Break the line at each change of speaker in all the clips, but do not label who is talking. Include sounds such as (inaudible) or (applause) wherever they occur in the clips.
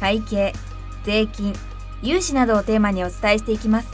会計税金融資などをテーマにお伝えしていきます。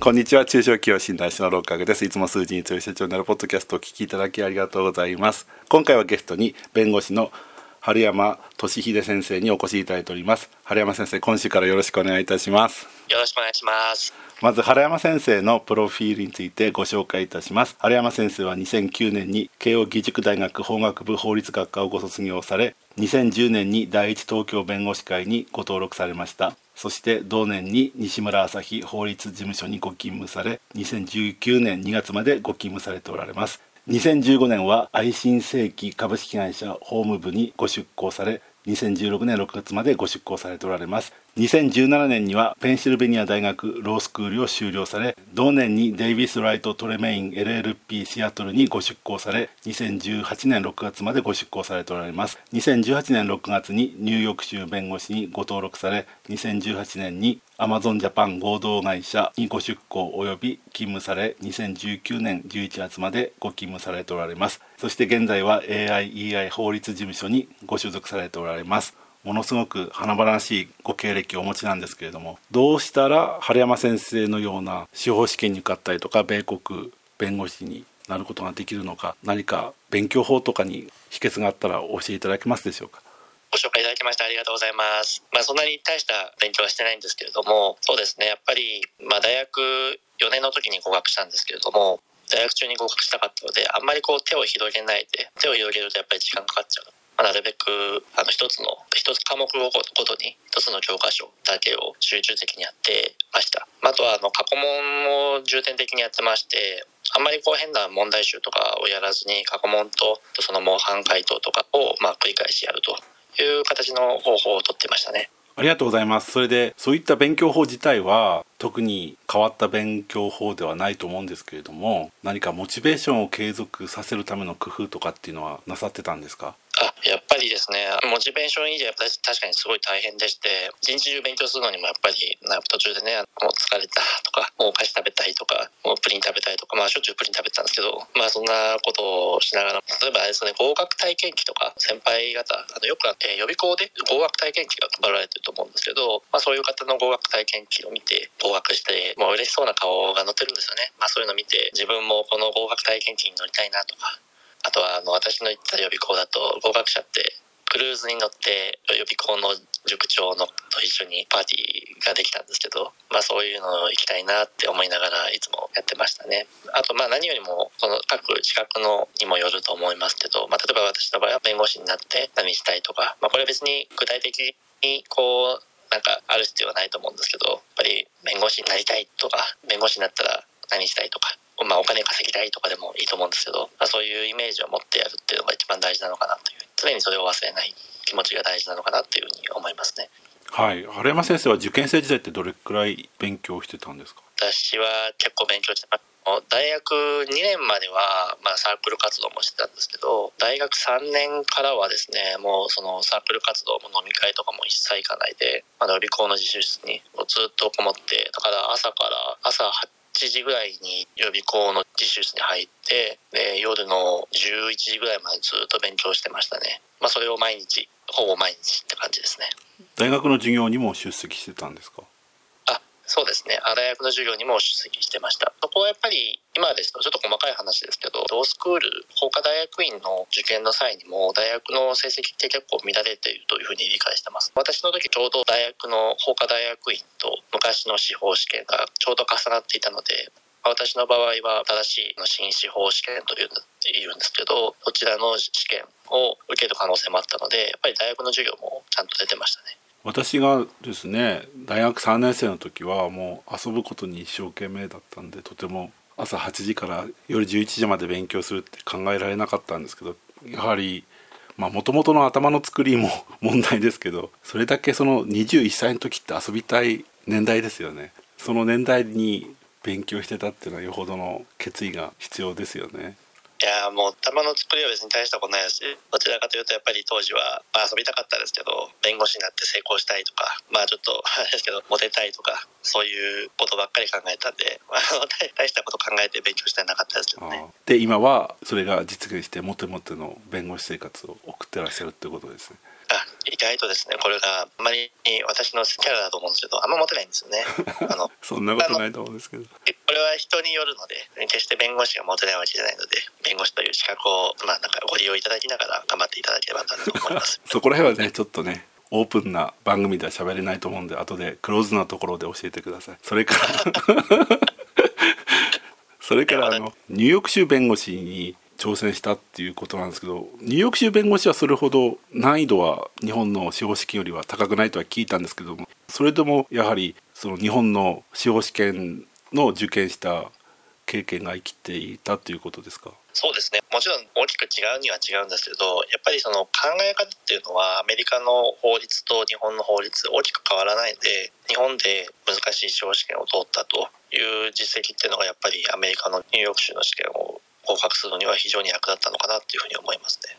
こんにちは。中小企業診断士の六角です。いつも数字に強い社長になるポッドキャストをお聞きいただきありがとうございます。今回はゲストに弁護士の春山俊秀先生にお越しいただいております。春山先生今週からよろしくお願いいたします。
よろしくお願いします。
まず原山先生のプロフィールについてご紹介いたします。原山先生は2009年に慶應義塾大学法学部法律学科をご卒業され2010年に第一東京弁護士会にご登録されました。そして同年に西村朝日法律事務所にご勤務され2019年2月までご勤務されておられます。2015年は愛心世紀株式会社法務部にご出向され2016年6月までご出向されておられます。2017年にはペンシルベニア大学ロースクールを修了され同年にデイビス・ライト・トレメイン LLP シアトルにご出向され2018年6月までご出向されておられます。2018年6月にニューヨーク州弁護士にご登録され2018年にアマゾンジャパン合同会社にご出向及び勤務され2019年11月までご勤務されておられます。そして現在は AIEI 法律事務所にご所属されておられます。ものすごく華々しいご経歴をお持ちなんですけれどもどうしたら春山先生のような司法試験に受かったりとか米国弁護士になることができるのか何か勉強法とかに秘訣があったら教えていただけますでしょうか？
ご紹介いただきましてありがとうございます。まあそんなに大した勉強はしてないんですけれども、そうですね、やっぱり、まあ大学4年の時に合格したんですけれども、大学中に合格したかったので、あんまりこう手を広げないで、手を広げるとやっぱり時間かかっちゃう。まあ、なるべくあの一つの一つ科目ごとに一つの教科書だけを集中的にやってました。あとはあの過去問も重点的にやってましてあんまりこう変な問題集とかをやらずに過去問とその模範解答とかをまあ繰り返しやるという形の方法をとってましたね。
ありがとうございます。それで、そういった勉強法自体は、特に変わった勉強法ではないと思うんですけれども、何かモチベーションを継続させるための工夫とかっていうのはなさってたんですか？
あやっぱりですね。モチベーション維持は確かにすごい大変でして一日中勉強するのにもやっぱり途中でねもう疲れたとかもうお菓子食べたいとかもうプリン食べたいとかまあしょっちゅうプリン食べてたんですけどまあそんなことをしながら例えばあれですね合格体験記とか先輩方あのよく、えー、予備校で合格体験記が配られてると思うんですけど、まあ、そういう方の合格体験記を見て合格してもう嬉しそうな顔が載ってるんですよね、まあ、そういうのを見て自分もこの合格体験記に乗りたいなとかあとはあの私の行った予備校だと合格者ってクルーズに乗って予備校の塾長のと一緒にパーティーができたんですけど、まあ、そういうのを行きたいなって思いながらいつもやってましたね。あとまあ何よりもその各資格のにもよると思いますけど、まあ、例えば私の場合は弁護士になって何したいとか、まあ、これは別に具体的にこうなんかある必要はないと思うんですけどやっぱり弁護士になりたいとか弁護士になったら何したいとかまあ、お金稼ぎたいとかでもいいと思うんですけど、まあ、そういうイメージを持ってやるっていうのが一番大事なのかなという常にそれを忘れない気持ちが大事なのかなというふうに思いますね。
はい。原山先生は受験生時代ってどれくらい勉強してたんですか？
私は結構勉強してま大学2年までは、まあ、サークル活動もしてたんですけど大学3年からはですねもうそのサークル活動も飲み会とかも一切行かないで、まあ、予備校の自習室にずっとこもってだから朝から朝7時ぐらいに予備校の自習室に入ってで夜の11時ぐらいまでずっと勉強してましたね。まあそれを毎日ほぼ毎日って感じですね。
大学の授業にも出席してたんですか？
あそうですね。大学の授業にも出席してました。そぱり今ですとちょっと細かい話ですけどロースクール法科大学院の受験の際にも大学の成績って結構乱れているというふうに理解してます。私の時ちょうど大学の法科大学院と昔の司法試験がちょうど重なっていたので私の場合は新しい新司法試験というんですけどこちらの試験を受ける可能性もあったのでやっぱり大学の授業もちゃんと出てましたね。
私がですね大学3年生の時はもう遊ぶことに一生懸命だったんでとても朝8時から夜11時まで勉強するって考えられなかったんですけどやはりまあもともとの頭の作りも (laughs) 問題ですけどそれだけその21歳の時って遊びたい年代ですよね。その年代に勉強してたっていうのはよほどの決意が必要ですよね。
いやもう球の作りは別に大したことないしどちらかというとやっぱり当時は、まあ、遊びたかったですけど弁護士になって成功したいとかまあちょっと (laughs) あれですけどモテたいとかそういうことばっかり考えたんで、(laughs) まあ、大したこと考えて勉強してなかったですけどね。
で今はそれが実現してモテモテの弁護士生活を送ってらっしゃるってことですね。
あ意外とですねこれがあんまり私のキャラだと思うんですけどあんまモテないんですよね。(laughs) あの
そんなことないと思うんですけど。
これは人によるので決して弁護士がモテないわけじゃないので弁護士という資格を、まあ、なんかご利用いただきながら頑張っていただければと思います。(laughs)
そこら辺はねちょっとねオープンな番組では喋れないと思うんで後でクローズなところで教えてくださいそれから (laughs) それからあのニューヨーク州弁護士に挑戦したっていうことなんですけどニューヨーク州弁護士はそれほど難易度は日本の司法試験よりは高くないとは聞いたんですけどもそれでもやはりその日本の司法試験の受験した経験が生きていたということですか？
そうですね。もちろん大きく違うには違うんですけどやっぱりその考え方っていうのはアメリカの法律と日本の法律大きく変わらないので日本で難しい司法試験を通ったという実績っていうのがやっぱりアメリカのニューヨーク州の試験を合格するのには非常に役立ったのかなっていうふうに思いますね。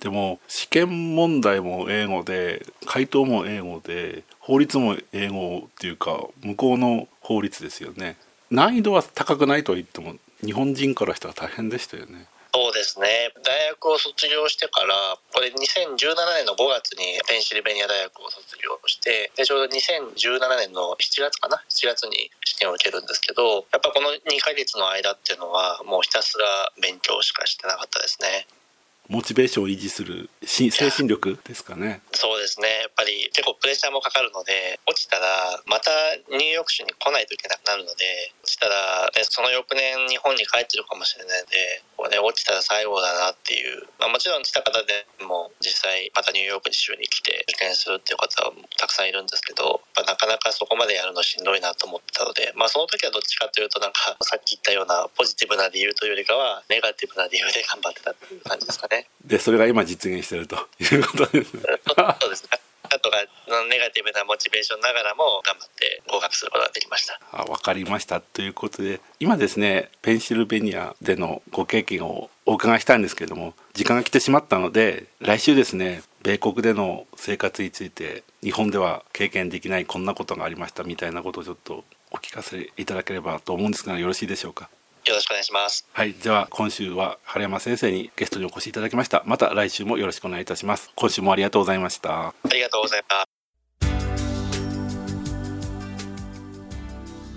でも試験問題も英語で回答も英語で法律も英語っていうか向こうの法律ですよね難易度は高くないと言っても日本人からしたら大変でしたよね
ですね。大学を卒業してからこれ2017年の5月にペンシルベニア大学を卒業してでちょうど2017年の7月かな？7月に試験を受けるんですけどやっぱこの2ヶ月の間っていうのはもうひたすら勉強しかしてなかったですね。
モチベーションを維持する精神力ですかね。
そうですね。やっぱり結構プレッシャーもかかるので落ちたらまたニューヨーク州に来ないといけなくなるので落ちたら、ね、その翌年日本に帰ってるかもしれないのでこれ、ね、落ちたら最後だなっていう、まあ、もちろん来た方でも実際またニューヨーク州に来て受験するっていう方はたくさんいるんですけどなかなかそこまでやるのしんどいなと思ってたので、まあ、その時はどっちかというとなんかさっき言ったようなポジティブな理由というよりかはネガティブな理由で頑張ってたっていう感じですかね。
でそれが今実現してると (laughs) いうことですね。
そうですね。あとがネガティブなモチベーションながらも頑張って合格することができました。
あ分かりましたということで今ですねペンシルベニアでのご経験をお伺いしたんですけれども時間が来てしまったので来週ですね米国での生活について日本では経験できないこんなことがありましたみたいなことをちょっとお聞かせいただければと思うんですがよろしいでしょうか？
よろしくお願いします。
はい、では今週は春山先生にゲストにお越しいただきました。また来週もよろしくお願いいたします。今週もありがとうございました。
ありがとうございます。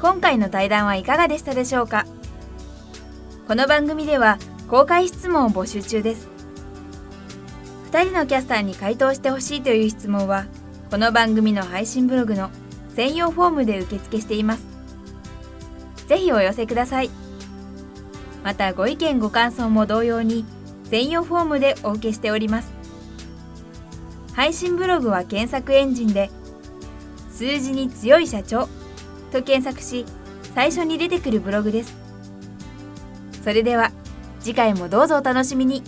今回の対談はいかがでしたでしょうか？この番組では公開質問を募集中です2人のキャスターに回答してほしいという質問はこの番組の配信ブログの専用フォームで受付していますぜひお寄せくださいまたご意見ご感想も同様に専用フォームでお受けしております。配信ブログは検索エンジンで数字に強い社長と検索し最初に出てくるブログです。それでは次回もどうぞお楽しみに。